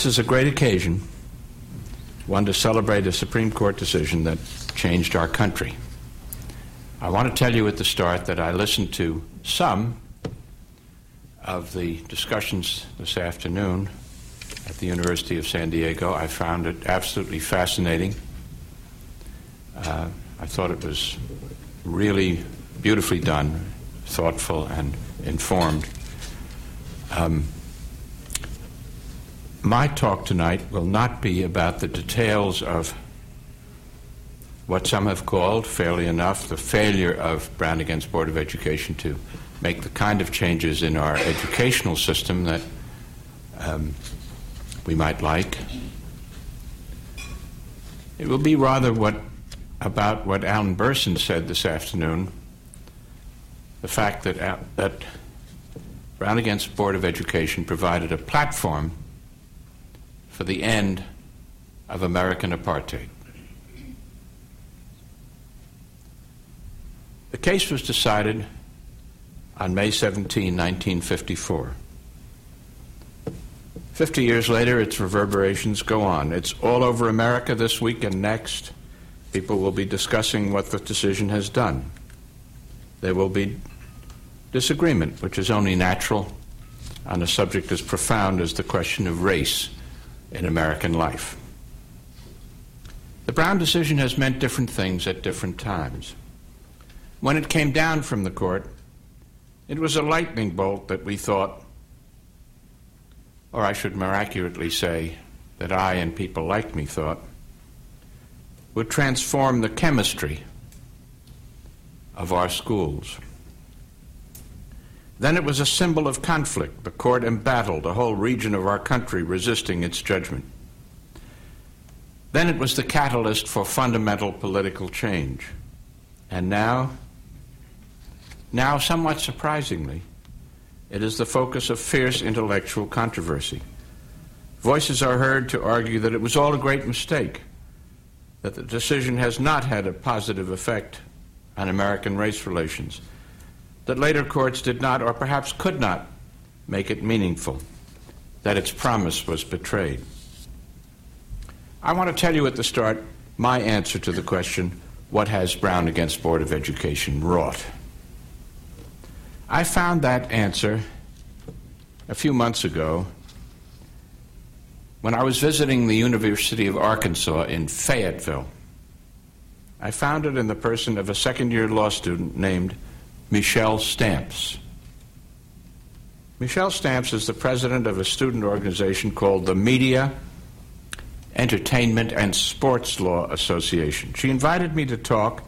This is a great occasion, one to celebrate a Supreme Court decision that changed our country. I want to tell you at the start that I listened to some of the discussions this afternoon at the University of San Diego. I found it absolutely fascinating. Uh, I thought it was really beautifully done, thoughtful, and informed. Um, my talk tonight will not be about the details of what some have called, fairly enough, the failure of Brown against Board of Education to make the kind of changes in our educational system that um, we might like. It will be rather what about what Alan Bersin said this afternoon, the fact that, uh, that Brown against Board of Education provided a platform for the end of American apartheid. The case was decided on May 17, 1954. Fifty years later, its reverberations go on. It's all over America this week and next. People will be discussing what the decision has done. There will be disagreement, which is only natural on a subject as profound as the question of race in American life. The Brown decision has meant different things at different times. When it came down from the court, it was a lightning bolt that we thought, or I should more accurately say, that I and people like me thought, would transform the chemistry of our schools. Then it was a symbol of conflict. The court embattled a whole region of our country resisting its judgment. Then it was the catalyst for fundamental political change. And now, now, somewhat surprisingly, it is the focus of fierce intellectual controversy. Voices are heard to argue that it was all a great mistake, that the decision has not had a positive effect on American race relations, that later courts did not, or perhaps could not, make it meaningful, that its promise was betrayed. I want to tell you at the start my answer to the question what has Brown against Board of Education wrought? I found that answer a few months ago when I was visiting the University of Arkansas in Fayetteville. I found it in the person of a second year law student named Michelle Stamps. Michelle Stamps is the president of a student organization called the Media, Entertainment, and Sports Law Association. She invited me to talk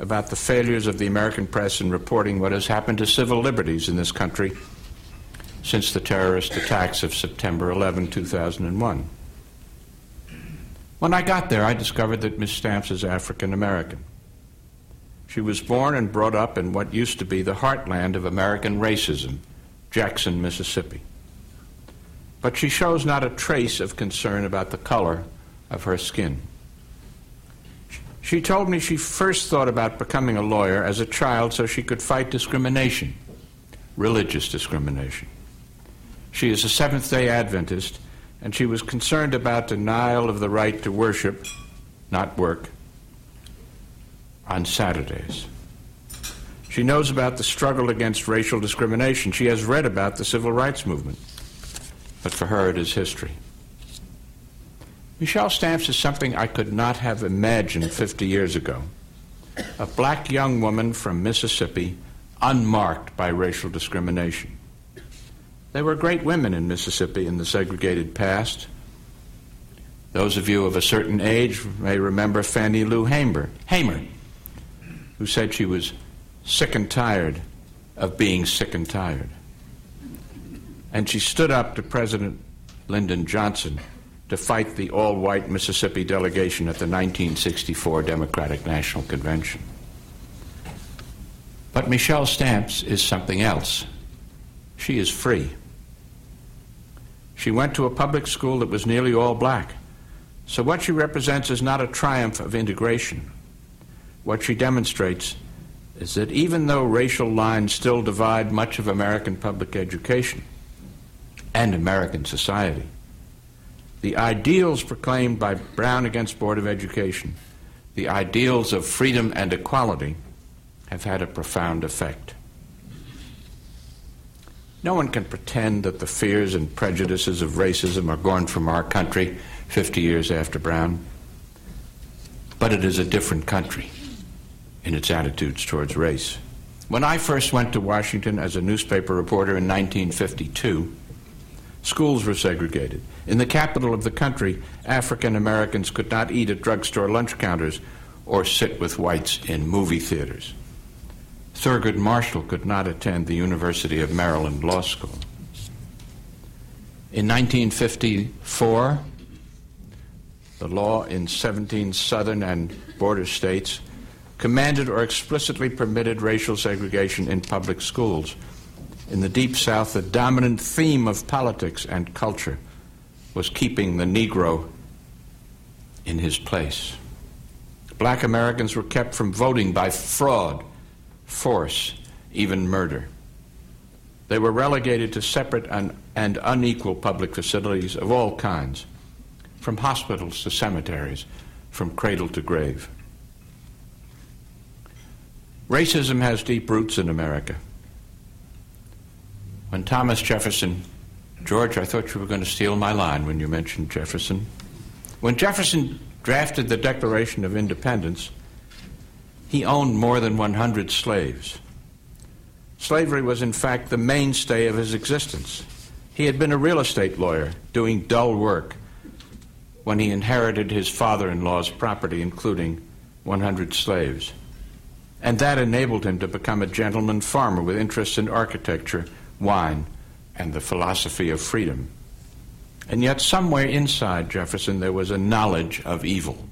about the failures of the American press in reporting what has happened to civil liberties in this country since the terrorist attacks of September 11, 2001. When I got there, I discovered that Miss Stamps is African American. She was born and brought up in what used to be the heartland of American racism, Jackson, Mississippi. But she shows not a trace of concern about the color of her skin. She told me she first thought about becoming a lawyer as a child so she could fight discrimination, religious discrimination. She is a Seventh day Adventist, and she was concerned about denial of the right to worship, not work, on Saturdays. She knows about the struggle against racial discrimination. She has read about the civil rights movement. But for her, it is history. Michelle Stamps is something I could not have imagined 50 years ago. A black young woman from Mississippi, unmarked by racial discrimination. There were great women in Mississippi in the segregated past. Those of you of a certain age may remember Fannie Lou Hamer, Hamer, who said she was sick and tired of being sick and tired. And she stood up to President Lyndon Johnson to fight the all white Mississippi delegation at the 1964 Democratic National Convention. But Michelle Stamps is something else. She is free. She went to a public school that was nearly all black. So what she represents is not a triumph of integration. What she demonstrates is that even though racial lines still divide much of American public education and American society, the ideals proclaimed by Brown against Board of Education, the ideals of freedom and equality, have had a profound effect. No one can pretend that the fears and prejudices of racism are gone from our country 50 years after Brown. But it is a different country in its attitudes towards race. When I first went to Washington as a newspaper reporter in 1952, schools were segregated. In the capital of the country, African Americans could not eat at drugstore lunch counters or sit with whites in movie theaters. Thurgood Marshall could not attend the University of Maryland Law School. In 1954, the law in 17 southern and border states commanded or explicitly permitted racial segregation in public schools. In the Deep South, the dominant theme of politics and culture was keeping the Negro in his place. Black Americans were kept from voting by fraud force, even murder. They were relegated to separate and, and, unequal public facilities of all kinds, from hospitals to cemeteries, from cradle to grave. Racism has deep roots in America. When Thomas Jefferson, George, I thought you were going to steal my line when you mentioned Jefferson. When Jefferson drafted the Declaration of Independence, he owned more than 100 slaves. Slavery was, in fact, the mainstay of his existence. He had been a real estate lawyer doing dull work when he inherited his father in law's property, including 100 slaves. And that enabled him to become a gentleman farmer with interests in architecture, wine, and the philosophy of freedom. And yet, somewhere inside Jefferson, there was a knowledge of evil.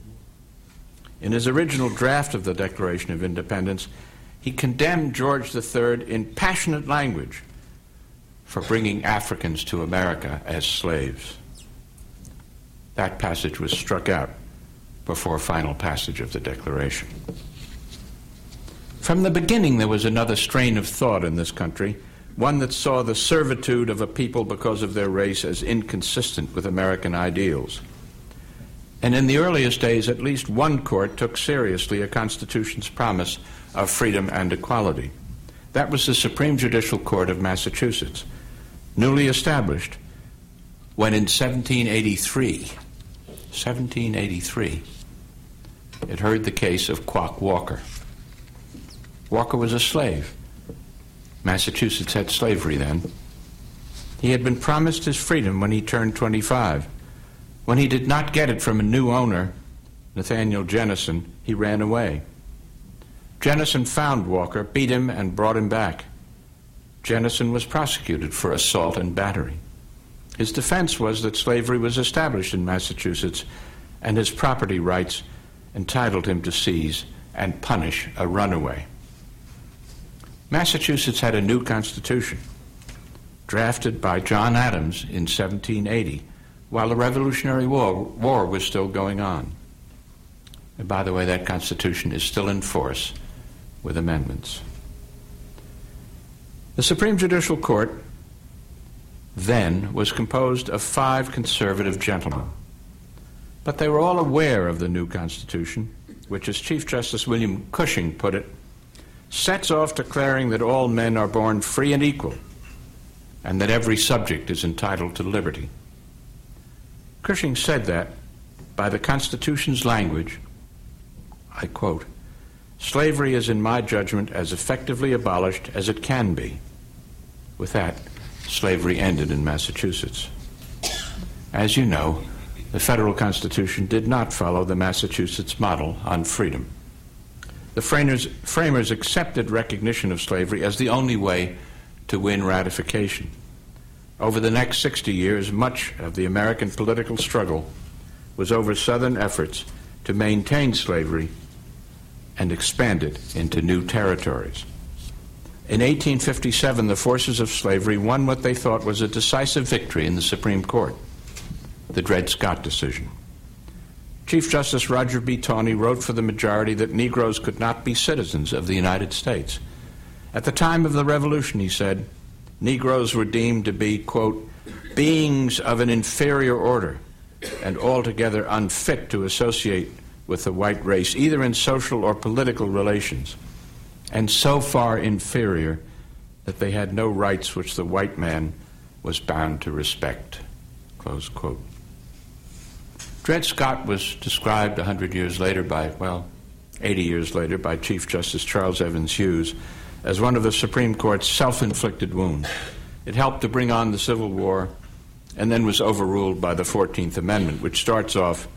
In his original draft of the Declaration of Independence, he condemned George III in passionate language for bringing Africans to America as slaves. That passage was struck out before final passage of the Declaration. From the beginning, there was another strain of thought in this country, one that saw the servitude of a people because of their race as inconsistent with American ideals. And in the earliest days, at least one court took seriously a Constitution's promise of freedom and equality. That was the Supreme Judicial Court of Massachusetts, newly established when in 1783, 1783, it heard the case of Quock Walker. Walker was a slave. Massachusetts had slavery then. He had been promised his freedom when he turned 25. When he did not get it from a new owner, Nathaniel Jennison, he ran away. Jennison found Walker, beat him, and brought him back. Jennison was prosecuted for assault and battery. His defense was that slavery was established in Massachusetts and his property rights entitled him to seize and punish a runaway. Massachusetts had a new constitution, drafted by John Adams in 1780 while the Revolutionary War, War was still going on. And by the way, that Constitution is still in force with amendments. The Supreme Judicial Court then was composed of five conservative gentlemen. But they were all aware of the new Constitution, which, as Chief Justice William Cushing put it, sets off declaring that all men are born free and equal, and that every subject is entitled to liberty. Cushing said that, by the Constitution's language, I quote, slavery is, in my judgment, as effectively abolished as it can be. With that, slavery ended in Massachusetts. As you know, the federal Constitution did not follow the Massachusetts model on freedom. The framers, framers accepted recognition of slavery as the only way to win ratification. Over the next 60 years, much of the American political struggle was over Southern efforts to maintain slavery and expand it into new territories. In 1857, the forces of slavery won what they thought was a decisive victory in the Supreme Court the Dred Scott decision. Chief Justice Roger B. Taney wrote for the majority that Negroes could not be citizens of the United States. At the time of the Revolution, he said, Negroes were deemed to be, quote, beings of an inferior order, and altogether unfit to associate with the white race, either in social or political relations, and so far inferior that they had no rights which the white man was bound to respect. Close quote. Dred Scott was described 100 years later by, well, 80 years later by Chief Justice Charles Evans Hughes as one of the Supreme Court's self inflicted wounds. It helped to bring on the Civil War and then was overruled by the 14th Amendment, which starts off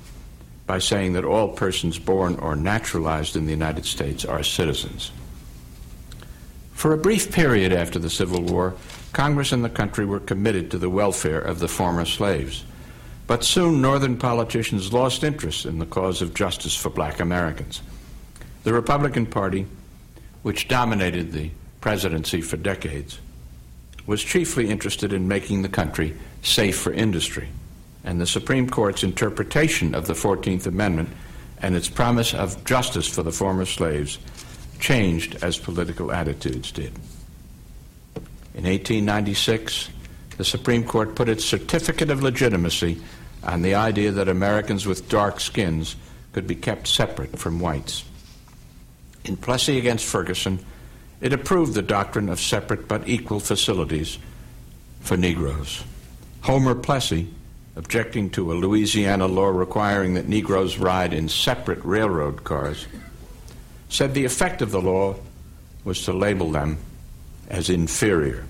by saying that all persons born or naturalized in the United States are citizens. For a brief period after the Civil War, Congress and the country were committed to the welfare of the former slaves. But soon Northern politicians lost interest in the cause of justice for black Americans. The Republican Party, which dominated the presidency for decades, was chiefly interested in making the country safe for industry. And the Supreme Court's interpretation of the 14th Amendment and its promise of justice for the former slaves changed as political attitudes did. In 1896, the Supreme Court put its certificate of legitimacy on the idea that Americans with dark skins could be kept separate from whites. In Plessy against Ferguson, it approved the doctrine of separate but equal facilities for Negroes. Homer Plessy, objecting to a Louisiana law requiring that Negroes ride in separate railroad cars, said the effect of the law was to label them as inferior.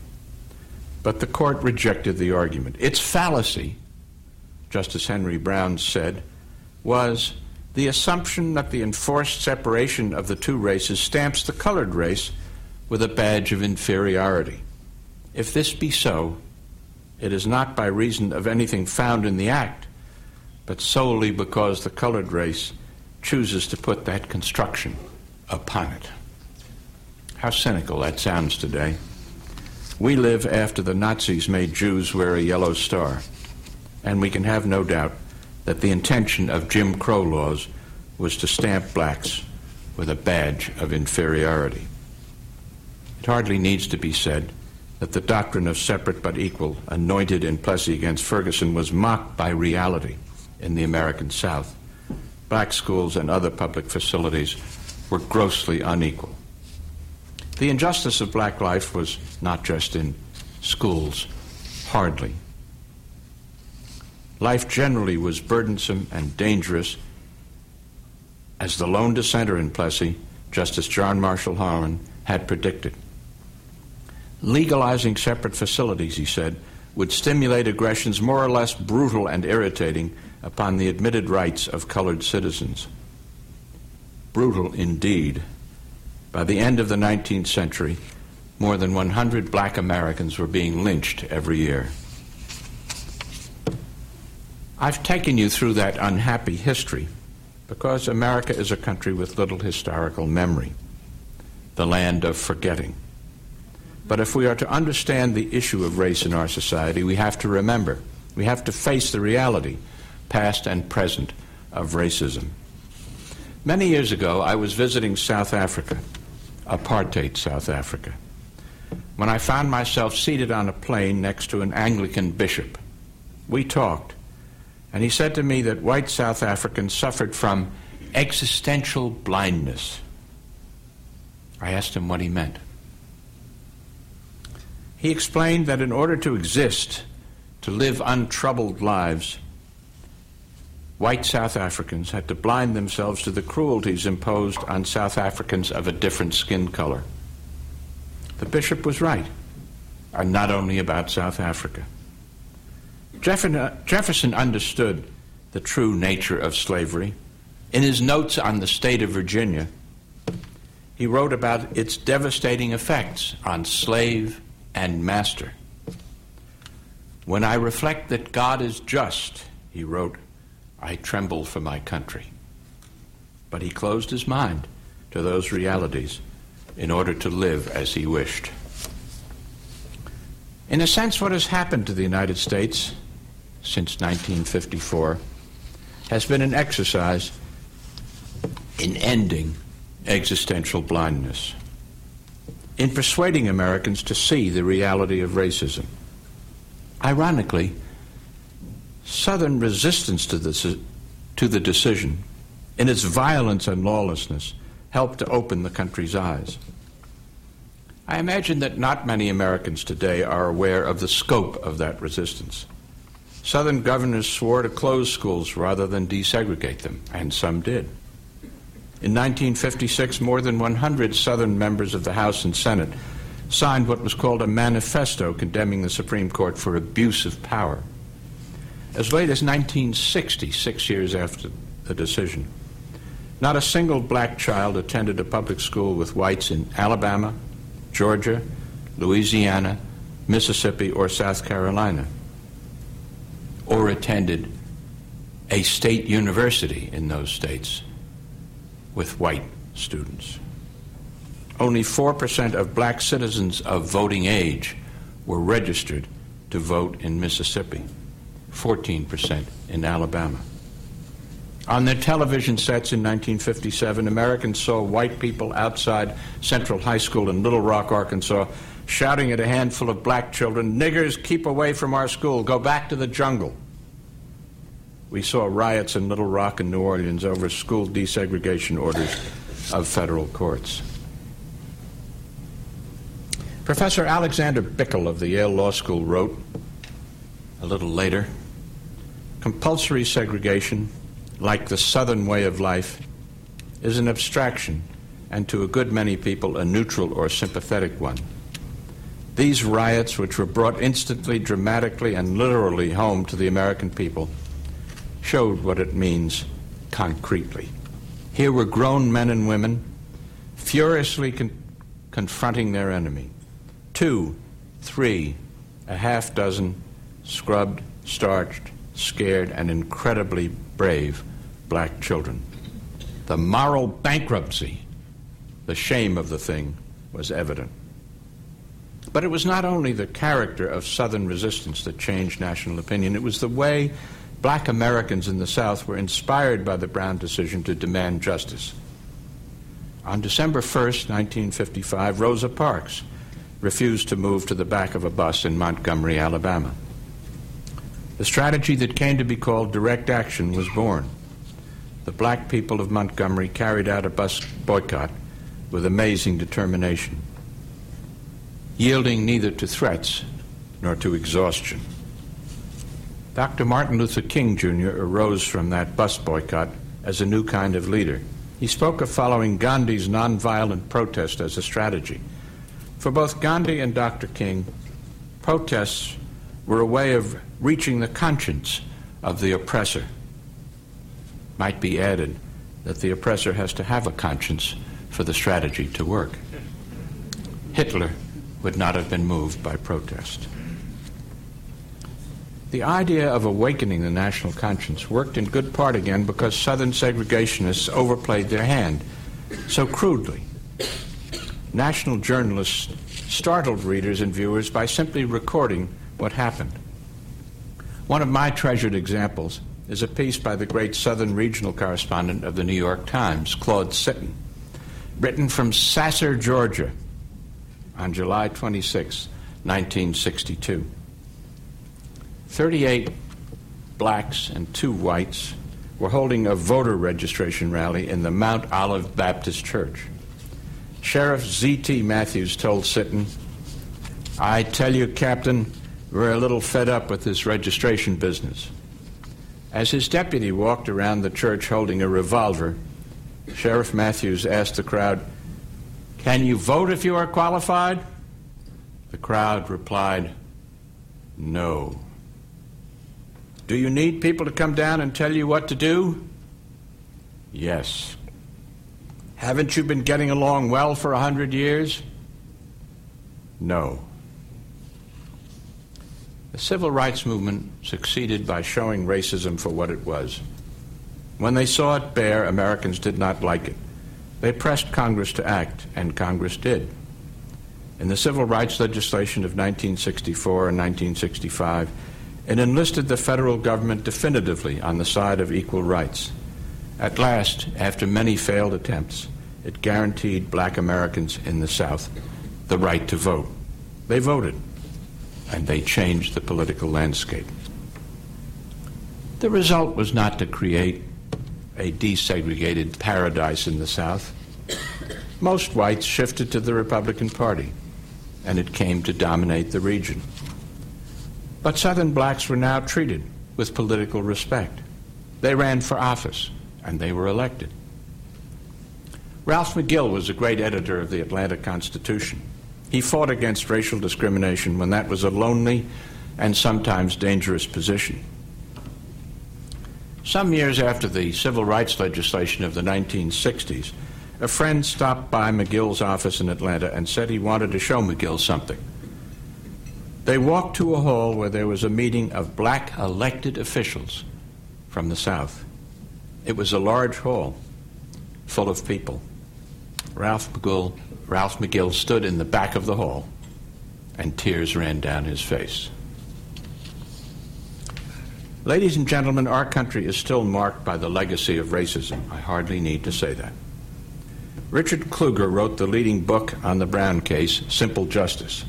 But the court rejected the argument. Its fallacy, Justice Henry Brown said, was the assumption that the enforced separation of the two races stamps the colored race with a badge of inferiority. If this be so, it is not by reason of anything found in the Act, but solely because the colored race chooses to put that construction upon it. How cynical that sounds today. We live after the Nazis made Jews wear a yellow star, and we can have no doubt that the intention of Jim Crow laws was to stamp blacks with a badge of inferiority. It hardly needs to be said that the doctrine of separate but equal, anointed in Plessy against Ferguson, was mocked by reality in the American South. Black schools and other public facilities were grossly unequal. The injustice of black life was not just in schools, hardly. Life generally was burdensome and dangerous, as the lone dissenter in Plessy, Justice John Marshall Harlan, had predicted. Legalizing separate facilities, he said, would stimulate aggressions more or less brutal and irritating upon the admitted rights of colored citizens. Brutal indeed. By the end of the 19th century, more than 100 black Americans were being lynched every year. I've taken you through that unhappy history because America is a country with little historical memory, the land of forgetting. But if we are to understand the issue of race in our society, we have to remember, we have to face the reality, past and present, of racism. Many years ago, I was visiting South Africa, apartheid South Africa, when I found myself seated on a plane next to an Anglican bishop. We talked. And he said to me that white South Africans suffered from existential blindness. I asked him what he meant. He explained that in order to exist, to live untroubled lives, white South Africans had to blind themselves to the cruelties imposed on South Africans of a different skin color. The bishop was right, and not only about South Africa. Uh, Jefferson understood the true nature of slavery. In his notes on the state of Virginia, he wrote about its devastating effects on slave and master. When I reflect that God is just, he wrote, I tremble for my country. But he closed his mind to those realities in order to live as he wished. In a sense, what has happened to the United States since 1954 has been an exercise in ending existential blindness, in persuading Americans to see the reality of racism. Ironically, Southern resistance to, this, to the decision, in its violence and lawlessness, helped to open the country's eyes. I imagine that not many Americans today are aware of the scope of that resistance. Southern governors swore to close schools rather than desegregate them, and some did. In 1956, more than 100 Southern members of the House and Senate signed what was called a manifesto condemning the Supreme Court for abuse of power. As late as 1960, six years after the decision, not a single black child attended a public school with whites in Alabama, Georgia, Louisiana, Mississippi, or South Carolina, or attended a state university in those states with white students. Only 4% of black citizens of voting age were registered to vote in Mississippi, 14% in Alabama. On their television sets in 1957, Americans saw white people outside Central High School in Little Rock, Arkansas, shouting at a handful of black children, Niggers, keep away from our school, go back to the jungle. We saw riots in Little Rock and New Orleans over school desegregation orders of federal courts. Professor Alexander Bickel of the Yale Law School wrote a little later compulsory segregation, like the Southern way of life, is an abstraction and to a good many people a neutral or sympathetic one. These riots, which were brought instantly, dramatically, and literally home to the American people, showed what it means concretely. Here were grown men and women furiously con- confronting their enemy. Two, three, a half dozen scrubbed, starched, scared, and incredibly brave black children. The moral bankruptcy, the shame of the thing, was evident. But it was not only the character of Southern resistance that changed national opinion, it was the way black Americans in the South were inspired by the Brown decision to demand justice. On December 1st, 1955, Rosa Parks refused to move to the back of a bus in Montgomery, Alabama. The strategy that came to be called direct action was born. The black people of Montgomery carried out a bus boycott with amazing determination, yielding neither to threats nor to exhaustion. Dr. Martin Luther King Jr. arose from that bus boycott as a new kind of leader. He spoke of following Gandhi's nonviolent protest as a strategy. For both Gandhi and Dr. King, protests were a way of reaching the conscience of the oppressor. Might be added that the oppressor has to have a conscience for the strategy to work. Hitler would not have been moved by protest. The idea of awakening the national conscience worked in good part again because Southern segregationists overplayed their hand so crudely. National journalists startled readers and viewers by simply recording what happened. One of my treasured examples is a piece by the great Southern regional correspondent of the New York Times, Claude Sitton, written from Sasser, Georgia, on July 26, 1962. 38 blacks and two whites were holding a voter registration rally in the Mount Olive Baptist Church. Sheriff Z.T. Matthews told Sitton, I tell you, Captain, we're a little fed up with this registration business. As his deputy walked around the church holding a revolver, Sheriff Matthews asked the crowd, Can you vote if you are qualified? The crowd replied, No. Do you need people to come down and tell you what to do? Yes. Haven't you been getting along well for a hundred years? No. The civil rights movement succeeded by showing racism for what it was. When they saw it bare, Americans did not like it. They pressed Congress to act, and Congress did. In the civil rights legislation of 1964 and 1965, it enlisted the federal government definitively on the side of equal rights. At last, after many failed attempts, it guaranteed black Americans in the South the right to vote. They voted, and they changed the political landscape. The result was not to create a desegregated paradise in the South. Most whites shifted to the Republican Party, and it came to dominate the region. But Southern blacks were now treated with political respect. They ran for office, and they were elected. Ralph McGill was a great editor of the Atlanta Constitution. He fought against racial discrimination when that was a lonely and sometimes dangerous position. Some years after the civil rights legislation of the 1960s, a friend stopped by McGill's office in Atlanta and said he wanted to show McGill something. They walked to a hall where there was a meeting of black elected officials from the South. It was a large hall full of people. Ralph McGill, Ralph McGill stood in the back of the hall, and tears ran down his face. Ladies and gentlemen, our country is still marked by the legacy of racism. I hardly need to say that. Richard Kluger wrote the leading book on the Brown case, Simple Justice.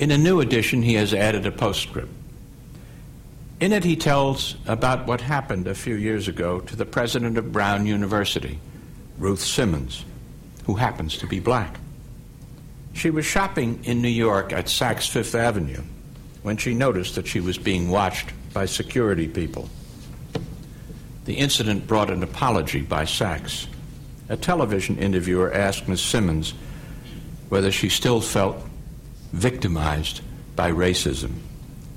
In a new edition, he has added a postscript. In it, he tells about what happened a few years ago to the president of Brown University, Ruth Simmons, who happens to be black. She was shopping in New York at Saks Fifth Avenue when she noticed that she was being watched by security people. The incident brought an apology by Saks. A television interviewer asked Ms. Simmons whether she still felt victimized by racism.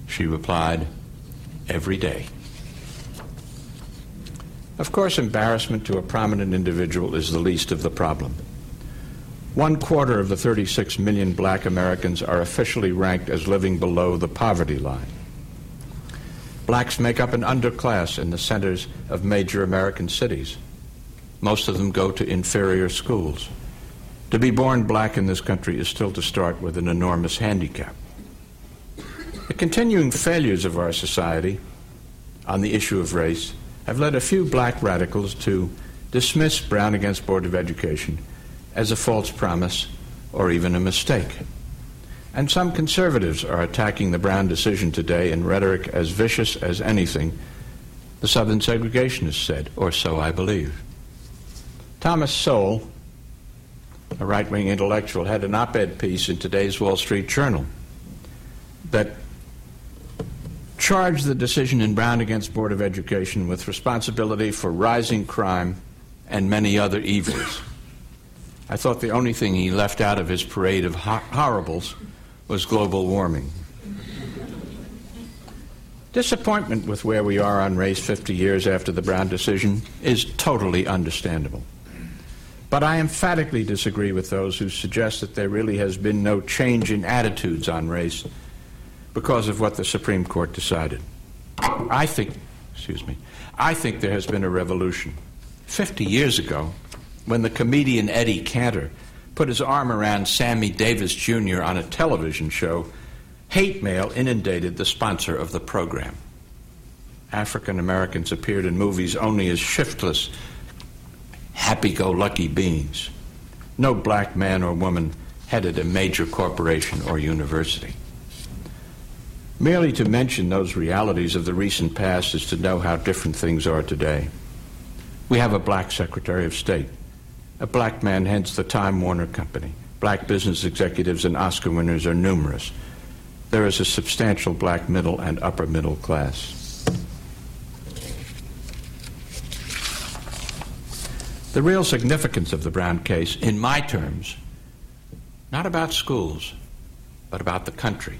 She replied, Every day. Of course, embarrassment to a prominent individual is the least of the problem. One quarter of the 36 million black Americans are officially ranked as living below the poverty line. Blacks make up an underclass in the centers of major American cities. Most of them go to inferior schools. To be born black in this country is still to start with an enormous handicap. The continuing failures of our society on the issue of race have led a few black radicals to dismiss Brown against Board of Education as a false promise or even a mistake. And some conservatives are attacking the Brown decision today in rhetoric as vicious as anything the Southern segregationists said, or so I believe. Thomas Sowell, a right wing intellectual, had an op ed piece in today's Wall Street Journal that charged the decision in Brown against Board of Education with responsibility for rising crime and many other evils. I thought the only thing he left out of his parade of ho- horribles was global warming. Disappointment with where we are on race 50 years after the Brown decision is totally understandable. But I emphatically disagree with those who suggest that there really has been no change in attitudes on race because of what the Supreme Court decided. I think, excuse me, I think there has been a revolution. 50 years ago, when the comedian Eddie Cantor put his arm around Sammy Davis Jr. on a television show, hate mail inundated the sponsor of the program. African Americans appeared in movies only as shiftless, happy go lucky beings. No black man or woman headed a major corporation or university. Merely to mention those realities of the recent past is to know how different things are today. We have a black Secretary of State. A black man heads the Time Warner Company. Black business executives and Oscar winners are numerous. There is a substantial black middle and upper middle class. The real significance of the Brown case, in my terms, not about schools, but about the country,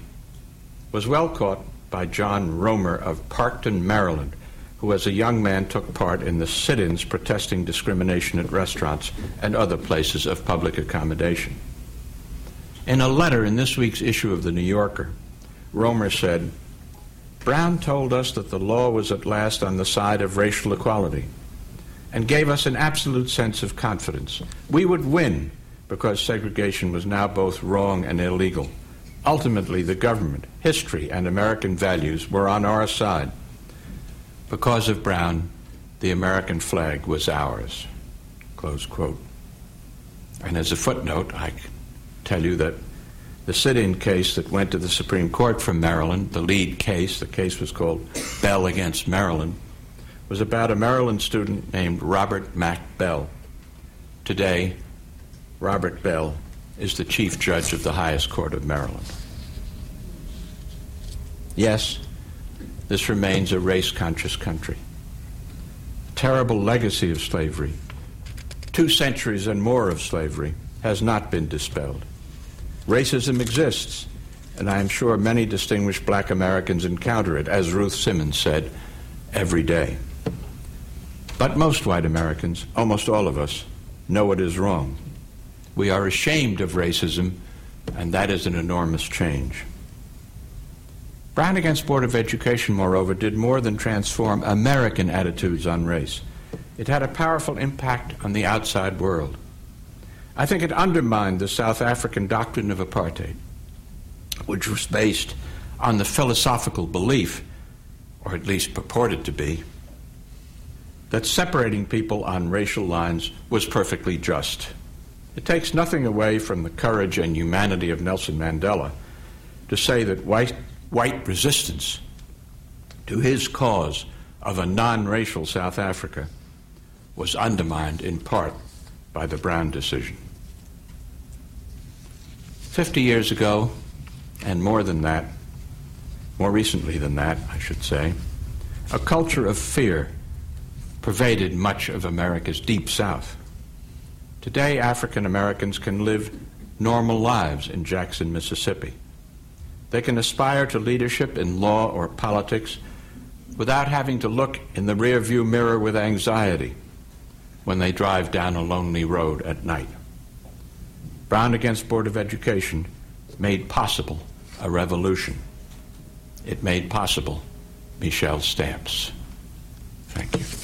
was well caught by John Romer of Parkton, Maryland, who as a young man took part in the sit ins protesting discrimination at restaurants and other places of public accommodation. In a letter in this week's issue of The New Yorker, Romer said, Brown told us that the law was at last on the side of racial equality and gave us an absolute sense of confidence. We would win because segregation was now both wrong and illegal. Ultimately, the government, history, and American values were on our side. Because of Brown, the American flag was ours. Close quote. And as a footnote, I tell you that The sit in case that went to the Supreme Court from Maryland, the lead case, the case was called Bell against Maryland, was about a Maryland student named Robert Mack Bell. Today, Robert Bell is the chief judge of the highest court of Maryland. Yes, this remains a race conscious country. Terrible legacy of slavery, two centuries and more of slavery, has not been dispelled. Racism exists, and I am sure many distinguished black Americans encounter it, as Ruth Simmons said, every day. But most white Americans, almost all of us, know it is wrong. We are ashamed of racism, and that is an enormous change. Brown against Board of Education, moreover, did more than transform American attitudes on race. It had a powerful impact on the outside world. I think it undermined the South African doctrine of apartheid, which was based on the philosophical belief, or at least purported to be, that separating people on racial lines was perfectly just. It takes nothing away from the courage and humanity of Nelson Mandela to say that white, white resistance to his cause of a non racial South Africa was undermined in part by the Brown decision. Fifty years ago, and more than that, more recently than that, I should say, a culture of fear pervaded much of America's deep south. Today, African Americans can live normal lives in Jackson, Mississippi. They can aspire to leadership in law or politics without having to look in the rearview mirror with anxiety when they drive down a lonely road at night. Brown against Board of Education made possible a revolution. It made possible Michelle Stamps. Thank you.